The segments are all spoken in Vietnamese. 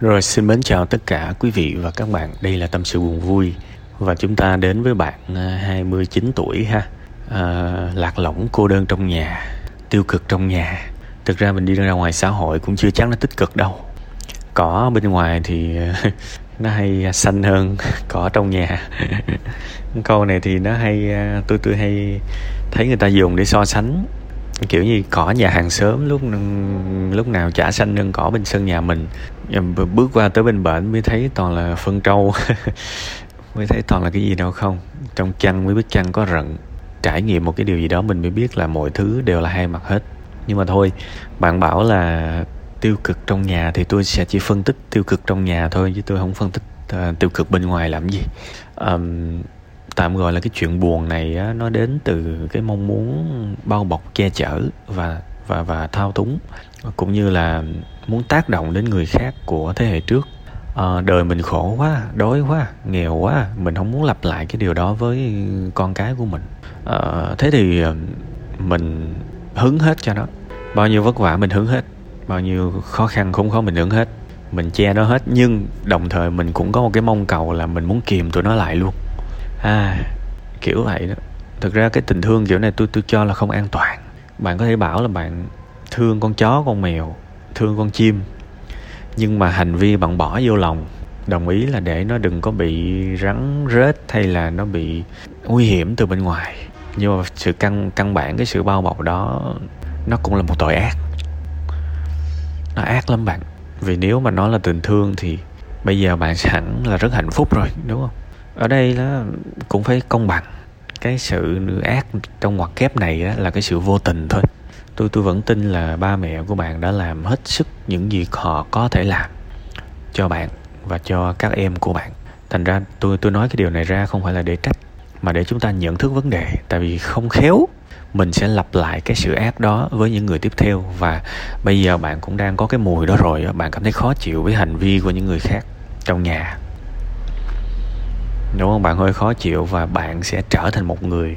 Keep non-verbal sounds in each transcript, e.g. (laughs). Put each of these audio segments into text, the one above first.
Rồi xin mến chào tất cả quý vị và các bạn. Đây là tâm sự buồn vui và chúng ta đến với bạn à, 29 tuổi ha. À, lạc lõng cô đơn trong nhà, tiêu cực trong nhà. Thực ra mình đi ra ngoài xã hội cũng chưa chắc nó tích cực đâu. Cỏ bên ngoài thì (laughs) nó hay xanh hơn (laughs) cỏ trong nhà. (laughs) Câu này thì nó hay à, tôi tôi hay thấy người ta dùng để so sánh kiểu như cỏ nhà hàng sớm lúc lúc nào chả xanh hơn cỏ bên sân nhà mình. Bước qua tới bên bển mới thấy toàn là phân trâu. (laughs) Mới thấy toàn là cái gì đâu không. Trong chăn mới biết chăn có rận. Trải nghiệm một cái điều gì đó mình mới biết là mọi thứ đều là hai mặt hết. Nhưng mà thôi bạn bảo là tiêu cực trong nhà thì tôi sẽ chỉ phân tích tiêu cực trong nhà thôi chứ tôi không phân tích uh, tiêu cực bên ngoài làm gì. Um, tạm gọi là cái chuyện buồn này á, nó đến từ cái mong muốn bao bọc che chở và và và thao túng cũng như là muốn tác động đến người khác của thế hệ trước. À, đời mình khổ quá đói quá nghèo quá mình không muốn lặp lại cái điều đó với con cái của mình. À, thế thì ờ, mình hứng hết cho nó. Bao nhiêu vất vả mình hứng hết bao nhiêu khó khăn khốn khó mình hứng hết mình che nó hết nhưng đồng thời mình cũng có một cái mong cầu là mình muốn kìm tụi nó lại luôn à kiểu vậy đó. Thực ra cái tình thương kiểu này tôi tôi cho là không an toàn. Bạn có thể bảo là bạn thương con chó, con mèo, thương con chim. Nhưng mà hành vi bạn bỏ vô lòng, đồng ý là để nó đừng có bị rắn rết hay là nó bị nguy hiểm từ bên ngoài. Nhưng mà sự căn căn bản cái sự bao bọc đó, nó cũng là một tội ác. Nó ác lắm bạn. Vì nếu mà nó là tình thương thì bây giờ bạn sẵn là rất hạnh phúc rồi, đúng không? Ở đây nó cũng phải công bằng. Cái sự ác trong ngoặc kép này á, là cái sự vô tình thôi. Tôi tôi vẫn tin là ba mẹ của bạn đã làm hết sức những gì họ có thể làm cho bạn và cho các em của bạn. Thành ra tôi tôi nói cái điều này ra không phải là để trách mà để chúng ta nhận thức vấn đề. Tại vì không khéo mình sẽ lặp lại cái sự ác đó với những người tiếp theo. Và bây giờ bạn cũng đang có cái mùi đó rồi bạn cảm thấy khó chịu với hành vi của những người khác trong nhà đúng không? Bạn hơi khó chịu và bạn sẽ trở thành một người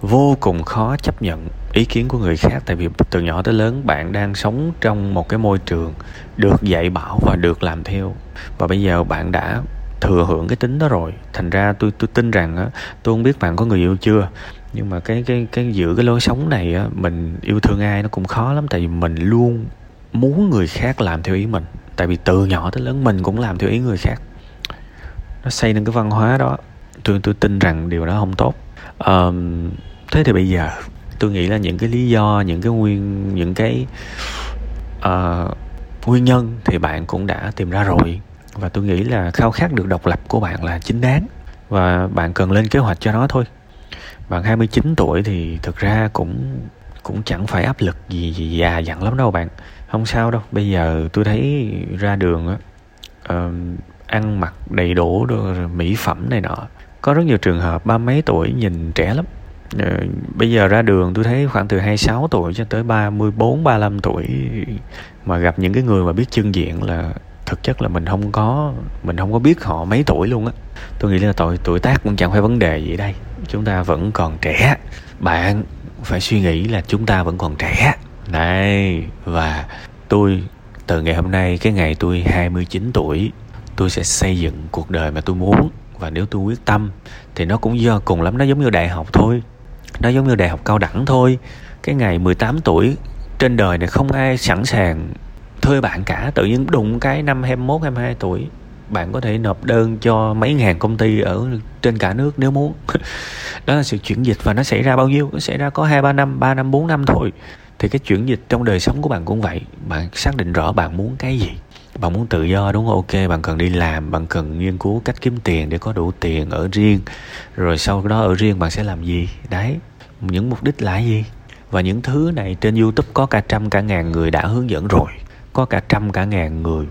vô cùng khó chấp nhận ý kiến của người khác. Tại vì từ nhỏ tới lớn, bạn đang sống trong một cái môi trường được dạy bảo và được làm theo. Và bây giờ bạn đã thừa hưởng cái tính đó rồi. Thành ra tôi tôi tin rằng á, tôi không biết bạn có người yêu chưa. Nhưng mà cái cái cái giữ cái lối sống này á, mình yêu thương ai nó cũng khó lắm. Tại vì mình luôn muốn người khác làm theo ý mình. Tại vì từ nhỏ tới lớn, mình cũng làm theo ý người khác nó xây nên cái văn hóa đó. Tôi tôi tin rằng điều đó không tốt. Um, thế thì bây giờ tôi nghĩ là những cái lý do những cái nguyên những cái uh, nguyên nhân thì bạn cũng đã tìm ra rồi. Và tôi nghĩ là khao khát được độc lập của bạn là chính đáng. Và bạn cần lên kế hoạch cho nó thôi. Bạn 29 tuổi thì thực ra cũng cũng chẳng phải áp lực gì, gì già dặn lắm đâu bạn. Không sao đâu. Bây giờ tôi thấy ra đường á uh, ăn mặc đầy đủ rồi mỹ phẩm này nọ. Có rất nhiều trường hợp ba mấy tuổi nhìn trẻ lắm. Ờ, bây giờ ra đường tôi thấy khoảng từ 26 tuổi cho tới 34 35 tuổi mà gặp những cái người mà biết chân diện là thực chất là mình không có, mình không có biết họ mấy tuổi luôn á. Tôi nghĩ là tuổi tuổi tác cũng chẳng phải vấn đề gì đây. Chúng ta vẫn còn trẻ. Bạn phải suy nghĩ là chúng ta vẫn còn trẻ. Này, và tôi, từ ngày hôm nay, cái ngày tôi 29 tuổi tôi sẽ xây dựng cuộc đời mà tôi muốn. Và nếu tôi quyết tâm, thì nó cũng do cùng lắm, nó giống như đại học thôi. Nó giống như đại học cao đẳng thôi. Cái ngày 18 tuổi, trên đời này không ai sẵn sàng thuê bạn cả. Tự nhiên đụng cái năm 21 22 tuổi, bạn có thể nộp đơn cho mấy ngàn công ty ở trên cả nước nếu muốn. (laughs) Đó là sự chuyển dịch và nó xảy ra bao nhiêu? Nó xảy ra có hai, ba năm ba năm, bốn năm thôi. Thì cái chuyển dịch trong đời sống của bạn cũng vậy. Bạn xác định rõ bạn muốn cái gì bạn muốn tự do đúng không? Ok, bạn cần đi làm, bạn cần nghiên cứu cách kiếm tiền để có đủ tiền ở riêng. Rồi sau đó ở riêng bạn sẽ làm gì? Đấy, những mục đích là gì? Và những thứ này trên youtube có cả trăm cả ngàn người đã hướng dẫn rồi. Có cả trăm cả ngàn người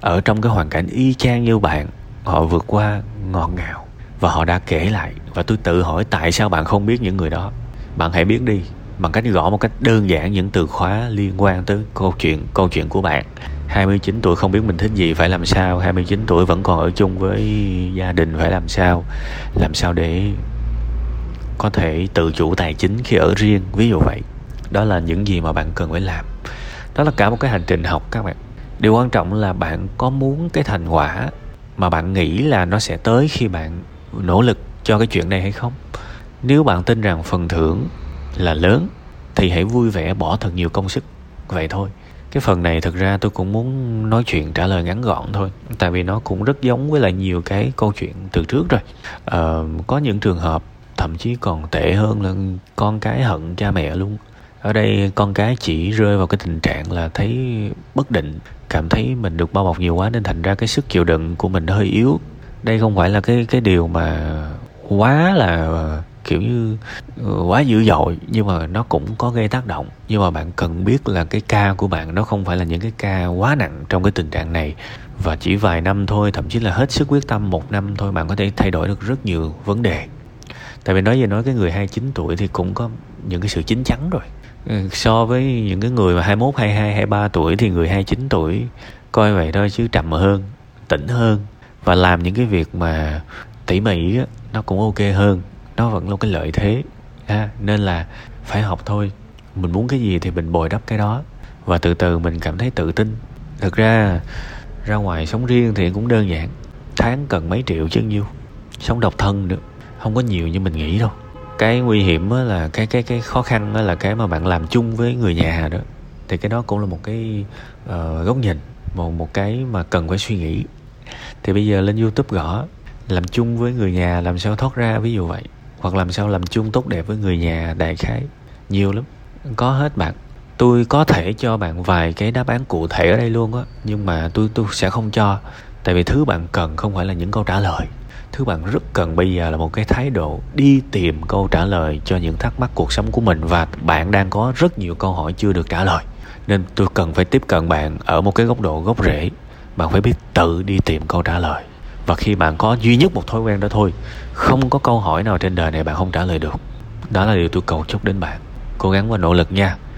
ở trong cái hoàn cảnh y chang như bạn, họ vượt qua ngọt ngào. Và họ đã kể lại. Và tôi tự hỏi tại sao bạn không biết những người đó? Bạn hãy biết đi, bằng cách gõ một cách đơn giản những từ khóa liên quan tới câu chuyện câu chuyện của bạn. 29 tuổi không biết mình thích gì, phải làm sao? 29 tuổi vẫn còn ở chung với gia đình, phải làm sao? Làm sao để có thể tự chủ tài chính khi ở riêng? Ví dụ vậy. Đó là những gì mà bạn cần phải làm. Đó là cả một cái hành trình học các bạn. Điều quan trọng là bạn có muốn cái thành quả mà bạn nghĩ là nó sẽ tới khi bạn nỗ lực cho cái chuyện này hay không? Nếu bạn tin rằng phần thưởng là lớn, thì hãy vui vẻ bỏ thật nhiều công sức. Vậy thôi cái phần này thực ra tôi cũng muốn nói chuyện trả lời ngắn gọn thôi. Tại vì nó cũng rất giống với lại nhiều cái câu chuyện từ trước rồi. Ờ, có những trường hợp thậm chí còn tệ hơn là con cái hận cha mẹ luôn. Ở đây con cái chỉ rơi vào cái tình trạng là thấy bất định cảm thấy mình được bao bọc nhiều quá nên thành ra cái sức chịu đựng của mình hơi yếu. Đây không phải là cái cái điều mà quá là kiểu như ờ, quá dữ dội nhưng mà nó cũng có gây tác động. Nhưng mà bạn cần biết là cái ca của bạn nó không phải là những cái ca quá nặng trong cái tình trạng này. Và chỉ vài năm thôi thậm chí là hết sức quyết tâm một năm thôi bạn có thể thay đổi được rất nhiều vấn đề. Tại vì nói về nói cái người 29 tuổi thì cũng có những cái sự chín chắn rồi. Ừ, so với những cái người mà 21, 22, 23 tuổi thì người 29 tuổi coi vậy thôi chứ trầm hơn tỉnh hơn. Và làm những cái việc mà tỉ mỉ nó cũng ok hơn nó vẫn là cái lợi thế ha? Nên là phải học thôi. Mình muốn cái gì thì mình bồi đắp cái đó. Và từ từ mình cảm thấy tự tin. Thực ra ra ngoài sống riêng thì cũng đơn giản. Tháng cần mấy triệu chứ nhiêu. Sống độc thân nữa không có nhiều như mình nghĩ đâu. Cái nguy hiểm là cái cái cái khó khăn là cái mà bạn làm chung với người nhà đó. Thì cái đó cũng là một cái uh, góc nhìn một một cái mà cần phải suy nghĩ. Thì bây giờ lên youtube gõ làm chung với người nhà làm sao thoát ra ví dụ vậy hoặc làm sao làm chung tốt đẹp với người nhà đại khái. Nhiều lắm. Có hết bạn. Tôi có thể cho bạn vài cái đáp án cụ thể ở đây luôn á. Nhưng mà tôi tôi sẽ không cho. Tại vì thứ bạn cần không phải là những câu trả lời. Thứ bạn rất cần bây giờ là một cái thái độ đi tìm câu trả lời cho những thắc mắc cuộc sống của mình. Và bạn đang có rất nhiều câu hỏi chưa được trả lời. Nên tôi cần phải tiếp cận bạn ở một cái góc độ gốc rễ. Bạn phải biết tự đi tìm câu trả lời và khi bạn có duy nhất một thói quen đó thôi, không có câu hỏi nào trên đời này bạn không trả lời được. Đó là điều tôi cầu chúc đến bạn. Cố gắng và nỗ lực nha.